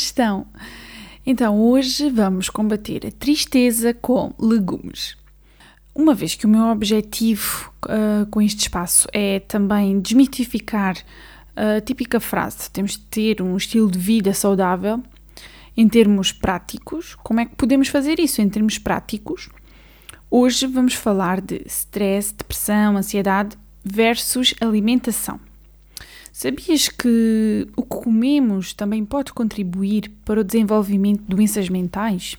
estão? Então, hoje vamos combater a tristeza com legumes. Uma vez que o meu objetivo uh, com este espaço é também desmitificar a típica frase: temos de ter um estilo de vida saudável, em termos práticos, como é que podemos fazer isso em termos práticos? Hoje vamos falar de stress, depressão, ansiedade versus alimentação. Sabias que o que comemos também pode contribuir para o desenvolvimento de doenças mentais?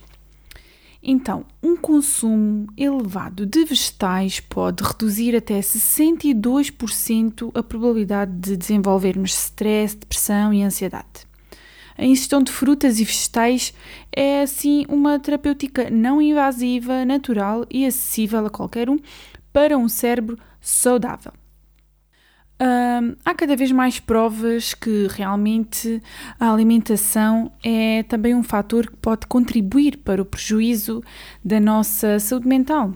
Então, um consumo elevado de vegetais pode reduzir até 62% a probabilidade de desenvolvermos stress, depressão e ansiedade. A ingestão de frutas e vegetais é, assim, uma terapêutica não invasiva, natural e acessível a qualquer um para um cérebro saudável há cada vez mais provas que realmente a alimentação é também um fator que pode contribuir para o prejuízo da nossa saúde mental.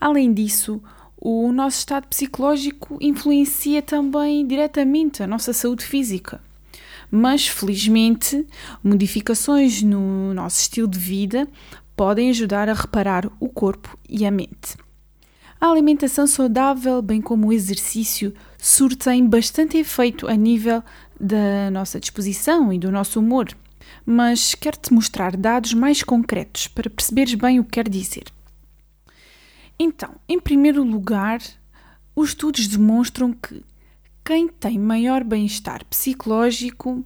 Além disso, o nosso estado psicológico influencia também diretamente a nossa saúde física. Mas, felizmente, modificações no nosso estilo de vida podem ajudar a reparar o corpo e a mente. A alimentação saudável, bem como o exercício, surtem bastante efeito a nível da nossa disposição e do nosso humor. Mas quero-te mostrar dados mais concretos para perceberes bem o que quer dizer. Então, em primeiro lugar, os estudos demonstram que quem tem maior bem-estar psicológico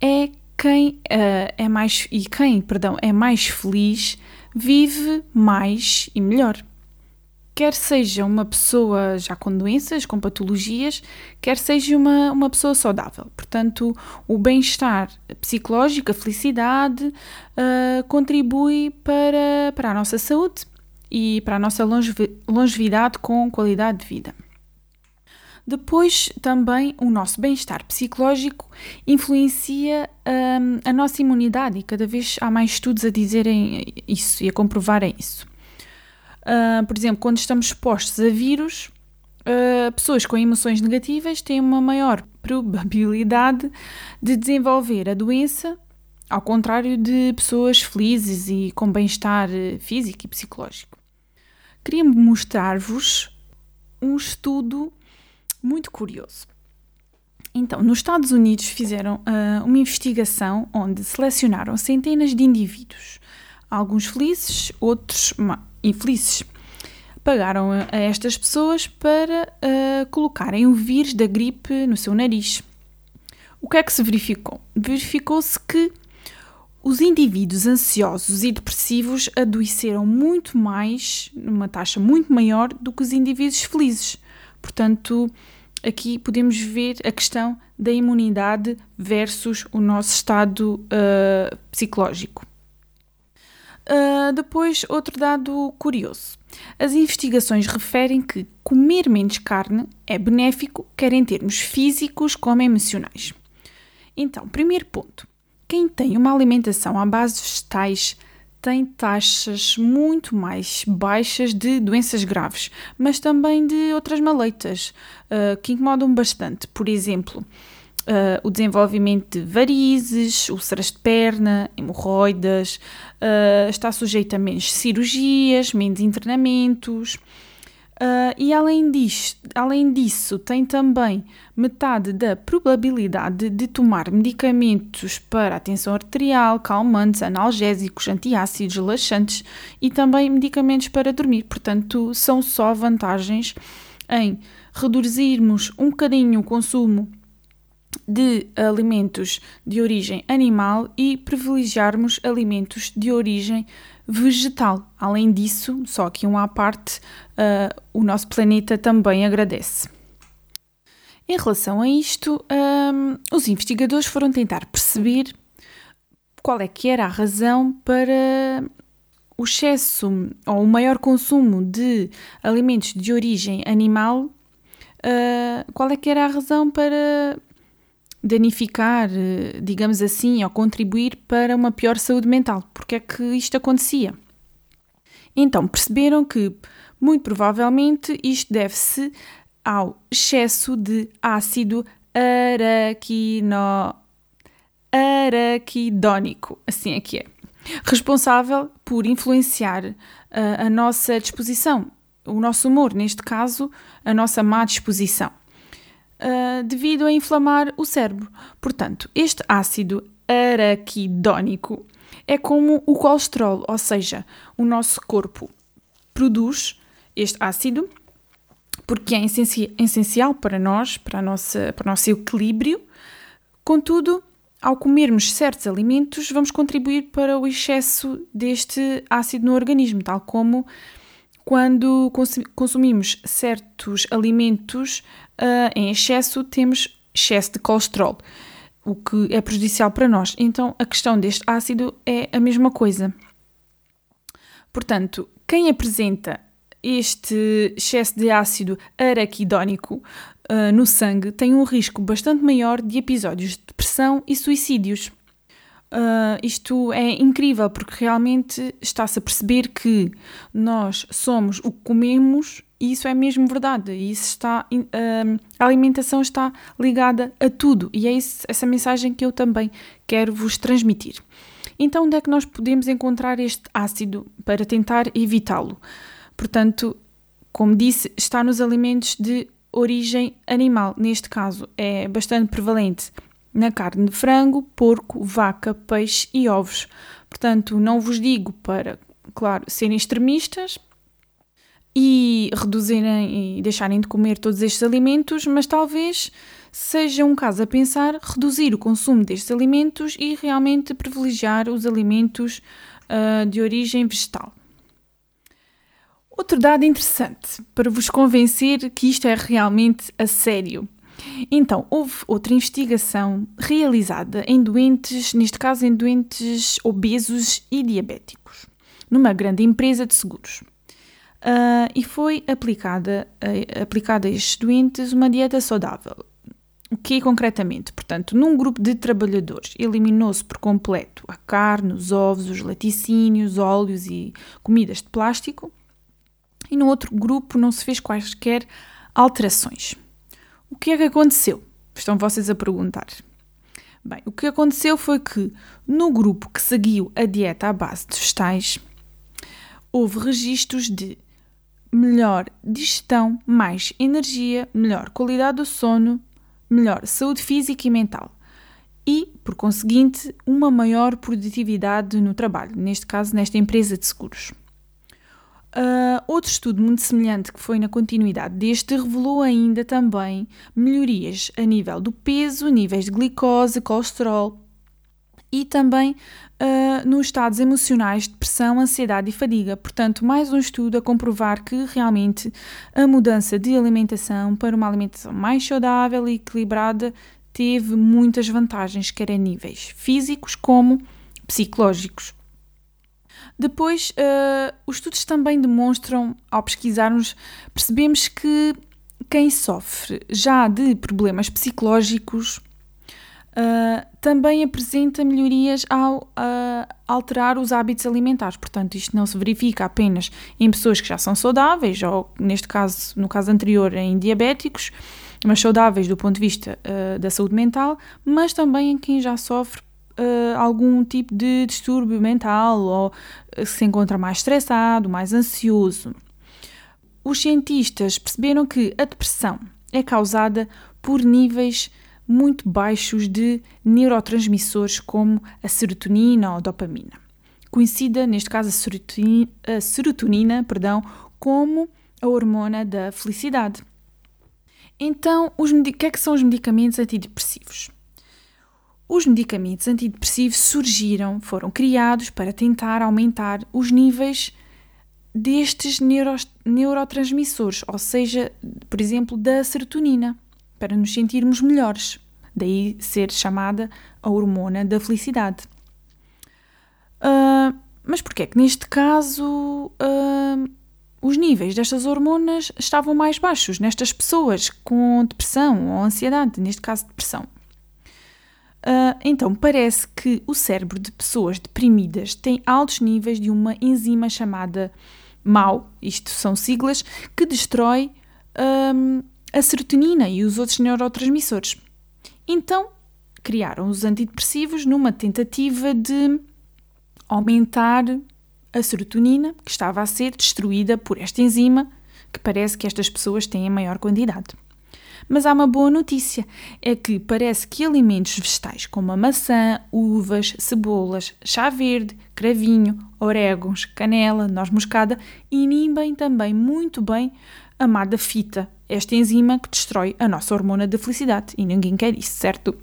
é quem uh, é mais e quem, perdão, é mais feliz, vive mais e melhor quer seja uma pessoa já com doenças, com patologias, quer seja uma, uma pessoa saudável. Portanto, o bem-estar psicológico, a felicidade, uh, contribui para, para a nossa saúde e para a nossa longevidade com qualidade de vida. Depois, também, o nosso bem-estar psicológico influencia um, a nossa imunidade e cada vez há mais estudos a dizerem isso e a comprovarem isso. Uh, por exemplo, quando estamos expostos a vírus, uh, pessoas com emoções negativas têm uma maior probabilidade de desenvolver a doença, ao contrário de pessoas felizes e com bem-estar físico e psicológico. Queria mostrar-vos um estudo muito curioso. Então, nos Estados Unidos fizeram uh, uma investigação onde selecionaram centenas de indivíduos, alguns felizes, outros infelizes. Pagaram a estas pessoas para uh, colocarem o vírus da gripe no seu nariz. O que é que se verificou? Verificou-se que os indivíduos ansiosos e depressivos adoeceram muito mais, numa taxa muito maior, do que os indivíduos felizes. Portanto, aqui podemos ver a questão da imunidade versus o nosso estado uh, psicológico. Uh, depois, outro dado curioso. As investigações referem que comer menos carne é benéfico, quer em termos físicos como emocionais. Então, primeiro ponto: quem tem uma alimentação à base de vegetais tem taxas muito mais baixas de doenças graves, mas também de outras maleitas uh, que incomodam bastante. Por exemplo, Uh, o desenvolvimento de varizes, úlceras de perna, hemorroidas, uh, está sujeito a menos cirurgias, menos internamentos. Uh, e além disso, além disso, tem também metade da probabilidade de tomar medicamentos para a tensão arterial, calmantes, analgésicos, antiácidos, laxantes e também medicamentos para dormir. Portanto, são só vantagens em reduzirmos um bocadinho o consumo de alimentos de origem animal e privilegiarmos alimentos de origem vegetal. Além disso, só que um à parte, uh, o nosso planeta também agradece. Em relação a isto, um, os investigadores foram tentar perceber qual é que era a razão para o excesso ou o maior consumo de alimentos de origem animal. Uh, qual é que era a razão para danificar, eh, digamos assim, ou contribuir para uma pior saúde mental. Porque é que isto acontecia? Então, perceberam que, muito provavelmente, isto deve-se ao excesso de ácido araquino, araquidónico, assim é que é, responsável por influenciar uh, a nossa disposição, o nosso humor, neste caso, a nossa má disposição, uh, devido a inflamar o cérebro. Portanto, este ácido araquidónico é como o colesterol, ou seja, o nosso corpo produz este ácido porque é essencial para nós, para, a nossa, para o nosso equilíbrio. Contudo, ao comermos certos alimentos, vamos contribuir para o excesso deste ácido no organismo, tal como quando consumimos certos alimentos uh, em excesso, temos excesso de colesterol, o que é prejudicial para nós. Então, a questão deste ácido é a mesma coisa. Portanto, quem apresenta este excesso de ácido araquidónico uh, no sangue tem um risco bastante maior de episódios de depressão e suicídios. Uh, isto é incrível porque realmente está-se a perceber que nós somos o que comemos e isso é mesmo verdade. Isso está, uh, a alimentação está ligada a tudo e é isso, essa mensagem que eu também quero vos transmitir. Então, onde é que nós podemos encontrar este ácido para tentar evitá-lo? Portanto, como disse, está nos alimentos de origem animal. Neste caso, é bastante prevalente na carne de frango, porco, vaca, peixe e ovos. Portanto, não vos digo para, claro, serem extremistas e reduzirem e deixarem de comer todos estes alimentos, mas talvez seja um caso a pensar reduzir o consumo destes alimentos e realmente privilegiar os alimentos uh, de origem vegetal. Outro dado interessante para vos convencer que isto é realmente a sério. Então, houve outra investigação realizada em doentes, neste caso em doentes obesos e diabéticos, numa grande empresa de seguros. Uh, e foi aplicada, uh, aplicada a estes doentes uma dieta saudável. O que concretamente? Portanto, num grupo de trabalhadores eliminou-se por completo a carne, os ovos, os laticínios, óleos e comidas de plástico e no outro grupo não se fez quaisquer alterações. O que é que aconteceu? Estão vocês a perguntar. Bem, o que aconteceu foi que no grupo que seguiu a dieta à base de vegetais, houve registros de melhor digestão, mais energia, melhor qualidade do sono, melhor saúde física e mental e, por conseguinte, uma maior produtividade no trabalho, neste caso nesta empresa de seguros. Uh, outro estudo muito semelhante que foi na continuidade deste revelou ainda também melhorias a nível do peso, níveis de glicose, colesterol e também uh, nos estados emocionais de depressão, ansiedade e fadiga. Portanto, mais um estudo a comprovar que realmente a mudança de alimentação para uma alimentação mais saudável e equilibrada teve muitas vantagens, quer a níveis físicos como psicológicos. Depois, uh, os estudos também demonstram, ao pesquisarmos, percebemos que quem sofre já de problemas psicológicos uh, também apresenta melhorias ao uh, alterar os hábitos alimentares. Portanto, isto não se verifica apenas em pessoas que já são saudáveis, ou neste caso, no caso anterior, em diabéticos, mas saudáveis do ponto de vista uh, da saúde mental, mas também em quem já sofre algum tipo de distúrbio mental ou se encontra mais estressado, mais ansioso. Os cientistas perceberam que a depressão é causada por níveis muito baixos de neurotransmissores como a serotonina ou a dopamina, conhecida neste caso a serotonina, a serotonina perdão, como a hormona da felicidade. Então, o que é que são os medicamentos antidepressivos? Os medicamentos antidepressivos surgiram, foram criados para tentar aumentar os níveis destes neuro, neurotransmissores, ou seja, por exemplo, da serotonina, para nos sentirmos melhores. Daí ser chamada a hormona da felicidade. Uh, mas porquê é que neste caso uh, os níveis destas hormonas estavam mais baixos nestas pessoas com depressão ou ansiedade, neste caso depressão? Uh, então, parece que o cérebro de pessoas deprimidas tem altos níveis de uma enzima chamada MAO, isto são siglas, que destrói um, a serotonina e os outros neurotransmissores. Então, criaram os antidepressivos numa tentativa de aumentar a serotonina que estava a ser destruída por esta enzima que parece que estas pessoas têm em maior quantidade. Mas há uma boa notícia: é que parece que alimentos vegetais como a maçã, uvas, cebolas, chá verde, cravinho, orégãos, canela, noz moscada inibem também muito bem a madafita, esta enzima que destrói a nossa hormona da felicidade. E ninguém quer isso, certo?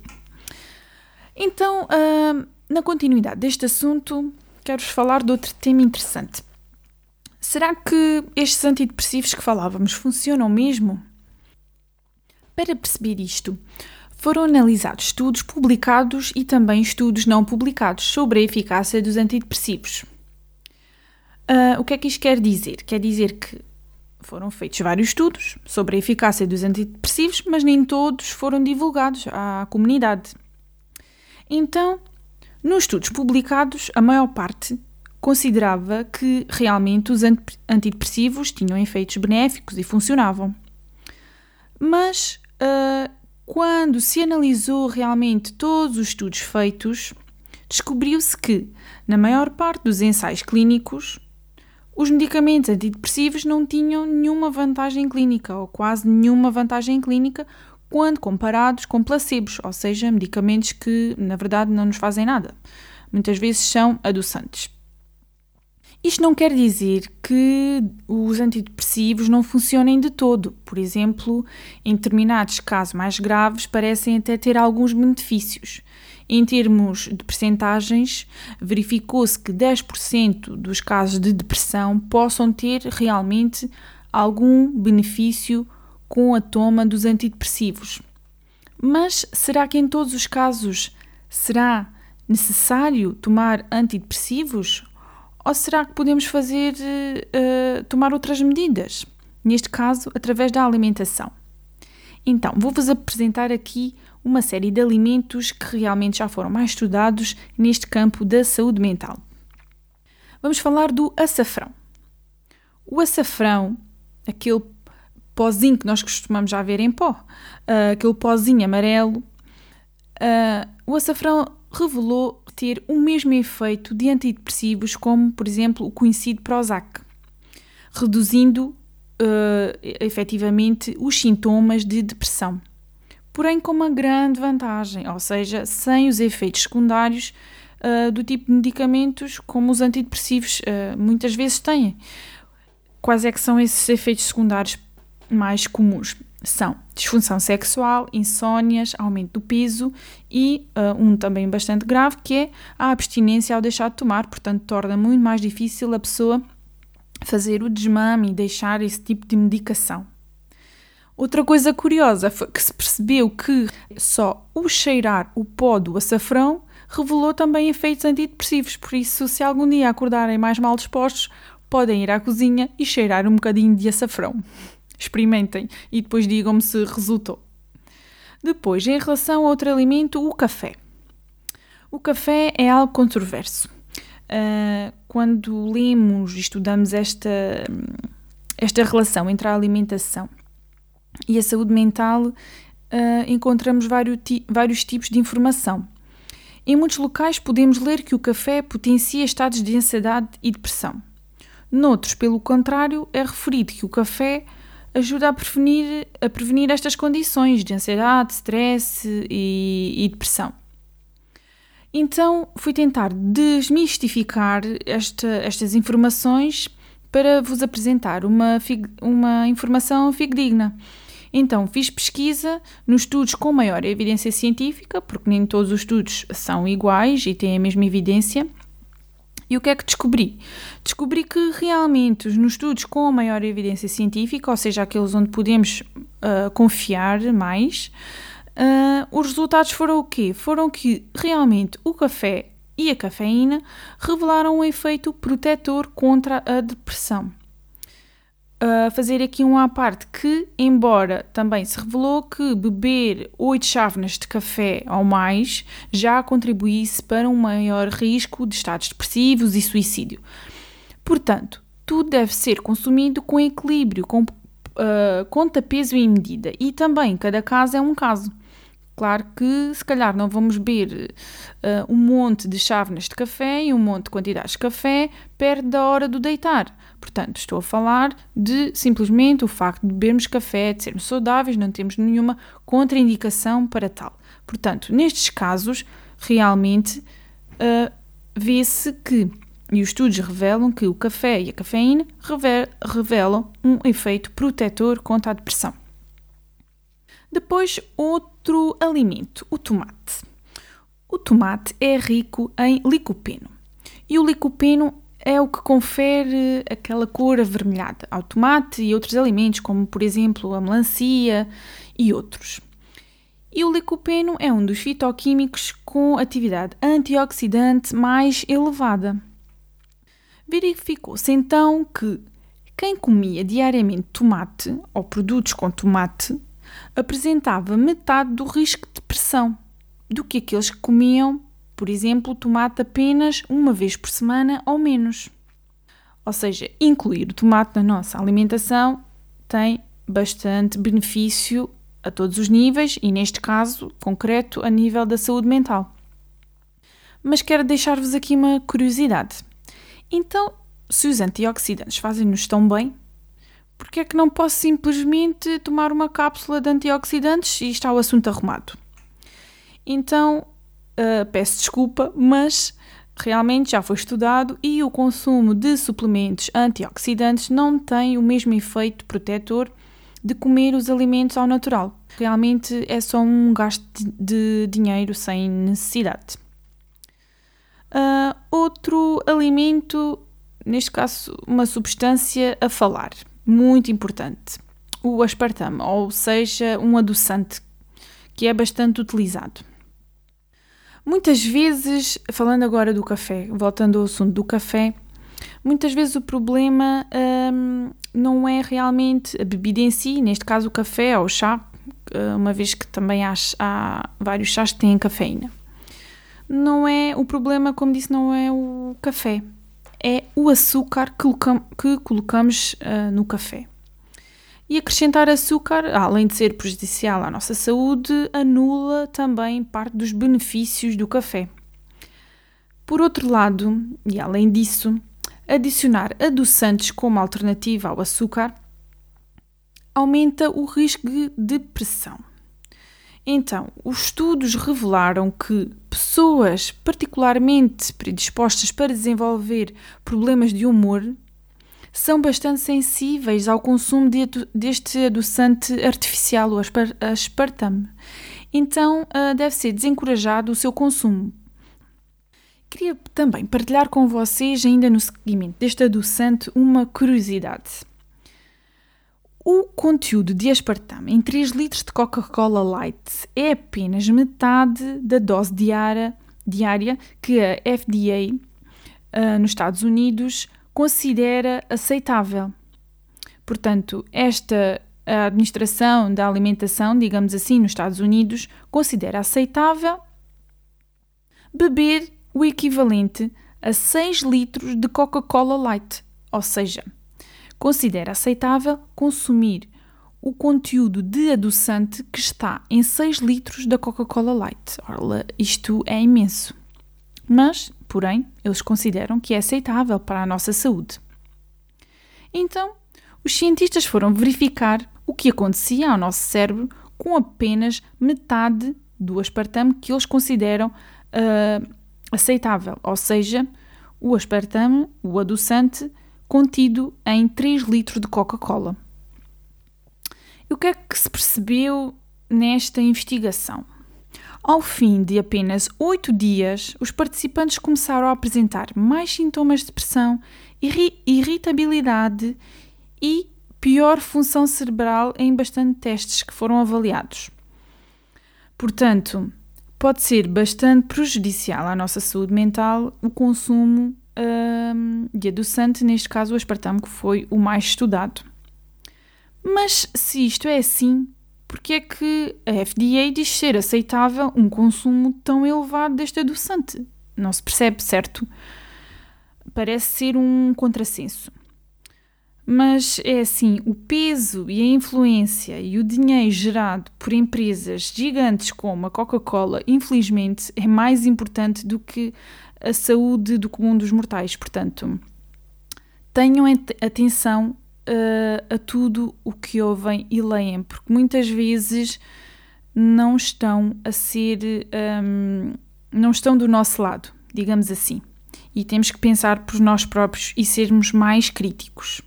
Então, uh, na continuidade deste assunto, quero-vos falar de outro tema interessante. Será que estes antidepressivos que falávamos funcionam mesmo? Para perceber isto, foram analisados estudos publicados e também estudos não publicados sobre a eficácia dos antidepressivos. Uh, o que é que isto quer dizer? Quer dizer que foram feitos vários estudos sobre a eficácia dos antidepressivos, mas nem todos foram divulgados à comunidade. Então, nos estudos publicados, a maior parte considerava que realmente os antidepressivos tinham efeitos benéficos e funcionavam. Mas uh, quando se analisou realmente todos os estudos feitos, descobriu-se que, na maior parte dos ensaios clínicos, os medicamentos antidepressivos não tinham nenhuma vantagem clínica ou quase nenhuma vantagem clínica quando comparados com placebos, ou seja, medicamentos que na verdade não nos fazem nada. Muitas vezes são adoçantes. Isto não quer dizer que os antidepressivos não funcionem de todo. Por exemplo, em determinados casos mais graves, parecem até ter alguns benefícios. Em termos de percentagens, verificou-se que 10% dos casos de depressão possam ter realmente algum benefício com a toma dos antidepressivos. Mas será que em todos os casos será necessário tomar antidepressivos ou será que podemos fazer uh, tomar outras medidas? Neste caso, através da alimentação. Então, vou-vos apresentar aqui uma série de alimentos que realmente já foram mais estudados neste campo da saúde mental. Vamos falar do açafrão. O açafrão, aquele pozinho que nós costumamos já ver em pó, uh, aquele pozinho amarelo, uh, o açafrão revelou ter o mesmo efeito de antidepressivos como, por exemplo, o conhecido Prozac, reduzindo uh, efetivamente os sintomas de depressão. Porém, com uma grande vantagem, ou seja, sem os efeitos secundários uh, do tipo de medicamentos como os antidepressivos uh, muitas vezes têm. Quais é que são esses efeitos secundários mais comuns? são disfunção sexual, insónias, aumento do peso e uh, um também bastante grave que é a abstinência ao deixar de tomar, portanto torna muito mais difícil a pessoa fazer o desmame e deixar esse tipo de medicação. Outra coisa curiosa foi que se percebeu que só o cheirar o pó do açafrão revelou também efeitos antidepressivos, por isso se algum dia acordarem mais mal dispostos, podem ir à cozinha e cheirar um bocadinho de açafrão. Experimentem e depois digam-me se resultou. Depois, em relação a outro alimento, o café. O café é algo controverso. Uh, quando lemos e estudamos esta, esta relação entre a alimentação e a saúde mental, uh, encontramos vários, vários tipos de informação. Em muitos locais podemos ler que o café potencia estados de ansiedade e depressão. Noutros, pelo contrário, é referido que o café ajuda a prevenir, a prevenir estas condições de ansiedade, stress e, e depressão. Então fui tentar desmistificar esta, estas informações para vos apresentar uma, uma informação fidedigna. Então fiz pesquisa nos estudos com maior evidência científica, porque nem todos os estudos são iguais e têm a mesma evidência, e o que é que descobri? Descobri que realmente nos estudos com a maior evidência científica, ou seja, aqueles onde podemos uh, confiar mais, uh, os resultados foram o quê? Foram que realmente o café e a cafeína revelaram um efeito protetor contra a depressão fazer aqui um à parte que, embora também se revelou que beber 8 chávenas de café ou mais já contribuísse para um maior risco de estados depressivos e suicídio. Portanto, tudo deve ser consumido com equilíbrio, com uh, conta peso e medida, e também cada caso é um caso. Claro que se calhar não vamos beber uh, um monte de chávenas de café e um monte de quantidades de café perto da hora do deitar. Portanto, estou a falar de simplesmente o facto de bebermos café, de sermos saudáveis, não temos nenhuma contraindicação para tal. Portanto, nestes casos, realmente uh, vê-se que, e os estudos revelam que o café e a cafeína revelam um efeito protetor contra a depressão. Depois, outro alimento, o tomate. O tomate é rico em licopeno. E o licopeno é o que confere aquela cor avermelhada ao tomate e outros alimentos, como por exemplo a melancia e outros. E o licopeno é um dos fitoquímicos com atividade antioxidante mais elevada. Verificou-se então que quem comia diariamente tomate ou produtos com tomate apresentava metade do risco de depressão do que aqueles que comiam, por exemplo, tomate apenas uma vez por semana ou menos. Ou seja, incluir o tomate na nossa alimentação tem bastante benefício a todos os níveis e, neste caso concreto, a nível da saúde mental. Mas quero deixar-vos aqui uma curiosidade. Então, se os antioxidantes fazem-nos tão bem, por que é que não posso simplesmente tomar uma cápsula de antioxidantes e está o assunto arrumado? Então, uh, peço desculpa, mas realmente já foi estudado e o consumo de suplementos antioxidantes não tem o mesmo efeito protetor de comer os alimentos ao natural. Realmente é só um gasto de dinheiro sem necessidade. Uh, outro alimento, neste caso, uma substância a falar, muito importante, o aspartame, ou seja, um adoçante que é bastante utilizado. Muitas vezes, falando agora do café, voltando ao assunto do café, muitas vezes o problema hum, não é realmente a bebida em si, neste caso o café ou o chá, eh, uma vez que também há, há vários chás que têm cafeína. Não é o problema, como disse, não é o café, é o açúcar que, que colocamos uh, no café. E acrescentar açúcar, além de ser prejudicial à nossa saúde, anula também parte dos benefícios do café. Por outro lado, e além disso, Adicionar adoçantes como alternativa ao açúcar aumenta o risco de depressão. Então, os estudos revelaram que pessoas particularmente predispostas para desenvolver problemas de humor são bastante sensíveis ao consumo de, deste adoçante artificial, o aspartame. Então, ah, deve ser desencorajado o seu consumo, Queria também partilhar com vocês, ainda no seguimento deste adoçante, uma curiosidade. O conteúdo de aspartame em 3 litros de Coca-Cola Light é apenas metade da dose diária, diária que a FDA uh, ah, nos Estados Unidos considera aceitável. Portanto, esta administração da alimentação, digamos assim, nos Estados Unidos, considera aceitável beber o equivalente a 6 litros de Coca-Cola Light, ou seja, considera aceitável consumir o conteúdo de adoçante que está em 6 litros da Coca-Cola Light. Ora, isto é imenso. Mas, porém, eles consideram que é aceitável para a nossa saúde. Então, os cientistas foram verificar o que acontecia ao nosso cérebro com apenas metade do aspartame que eles consideram uh, aceitável, ou seja, o aspartame, o adoçante, contido em 3 litros de Coca-Cola. E o que é que se percebeu nesta investigação? Ao fim de apenas 8 dias, os participantes começaram a apresentar mais sintomas de depressão, irri irritabilidade e pior função cerebral em bastante testes que foram avaliados. Portanto, pode ser bastante prejudicial à nossa saúde mental o consumo hum, de adoçante, neste caso o aspartame, que foi o mais estudado. Mas se isto é assim, por que é que a FDA diz ser aceitável um consumo tão elevado deste adoçante? Não se percebe, certo? Parece ser um contrassenso. Mas é assim, o peso e a influência e o dinheiro gerado por empresas gigantes como a Coca-Cola, infelizmente, é mais importante do que a saúde do comum dos mortais. Portanto, tenham atenção uh, a tudo o que ouvem e leem, porque muitas vezes não estão a ser. Um, não estão do nosso lado, digamos assim. E temos que pensar por nós próprios e sermos mais críticos.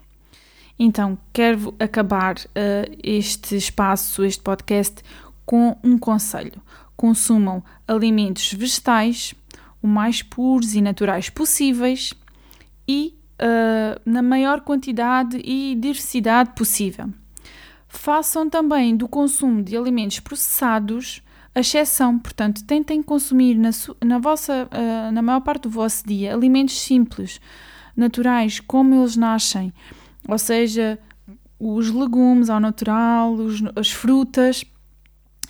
Então, quero acabar uh, este espaço, este podcast, com um conselho: consumam alimentos vegetais o mais puros e naturais possíveis e uh, na maior quantidade e diversidade possível. Façam também do consumo de alimentos processados a exceção, portanto, tentem consumir na, na, vossa, uh, na maior parte do vosso dia alimentos simples, naturais, como eles nascem, ou seja, os legumes ao natural, os, as frutas,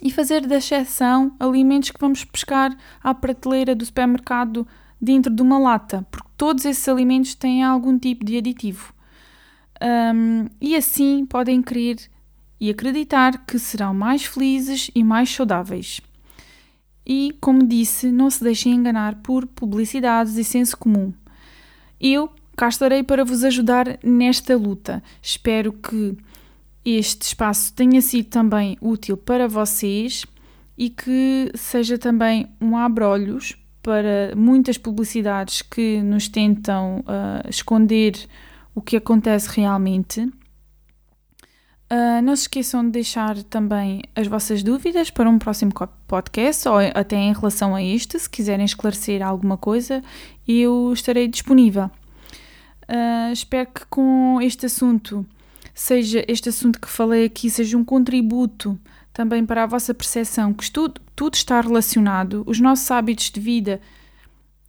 e fazer da exceção alimentos que vamos pescar à prateleira do supermercado dentro de uma lata, porque todos esses alimentos têm algum tipo de aditivo. Um, e assim podem crer e acreditar que serão mais felizes e mais saudáveis. E, como disse, não se deixem enganar por publicidades e senso comum. Eu cá estarei para vos ajudar nesta luta. Espero que este espaço tenha sido também útil para vocês e que seja também um abrolhos para muitas publicidades que nos tentam uh, esconder o que acontece realmente. Uh, não se esqueçam de deixar também as vossas dúvidas para um próximo podcast ou até em relação a este, se quiserem esclarecer alguma coisa, eu estarei disponível. Uh, espero que com este assunto, seja este assunto que falei aqui, seja um contributo também para a vossa percepção que tudo, tudo está relacionado, os nossos hábitos de vida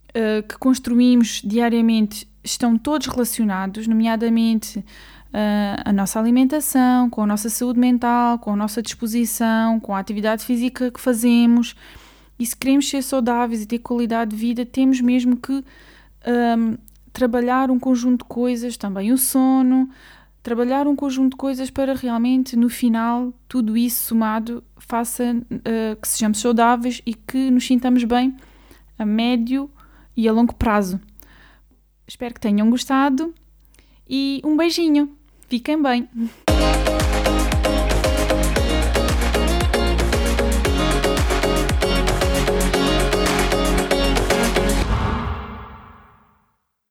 uh, que construímos diariamente estão todos relacionados, nomeadamente uh, a nossa alimentação, com a nossa saúde mental, com a nossa disposição, com a atividade física que fazemos. E se queremos ser saudáveis e ter qualidade de vida, temos mesmo que um, ehm, trabalhar um conjunto de coisas, também o sono, trabalhar um conjunto de coisas para realmente, no final, tudo isso somado faça uh, que sejamos saudáveis e que nos sintamos bem a médio e a longo prazo. Espero que tenham gostado e um beijinho. Fiquem bem.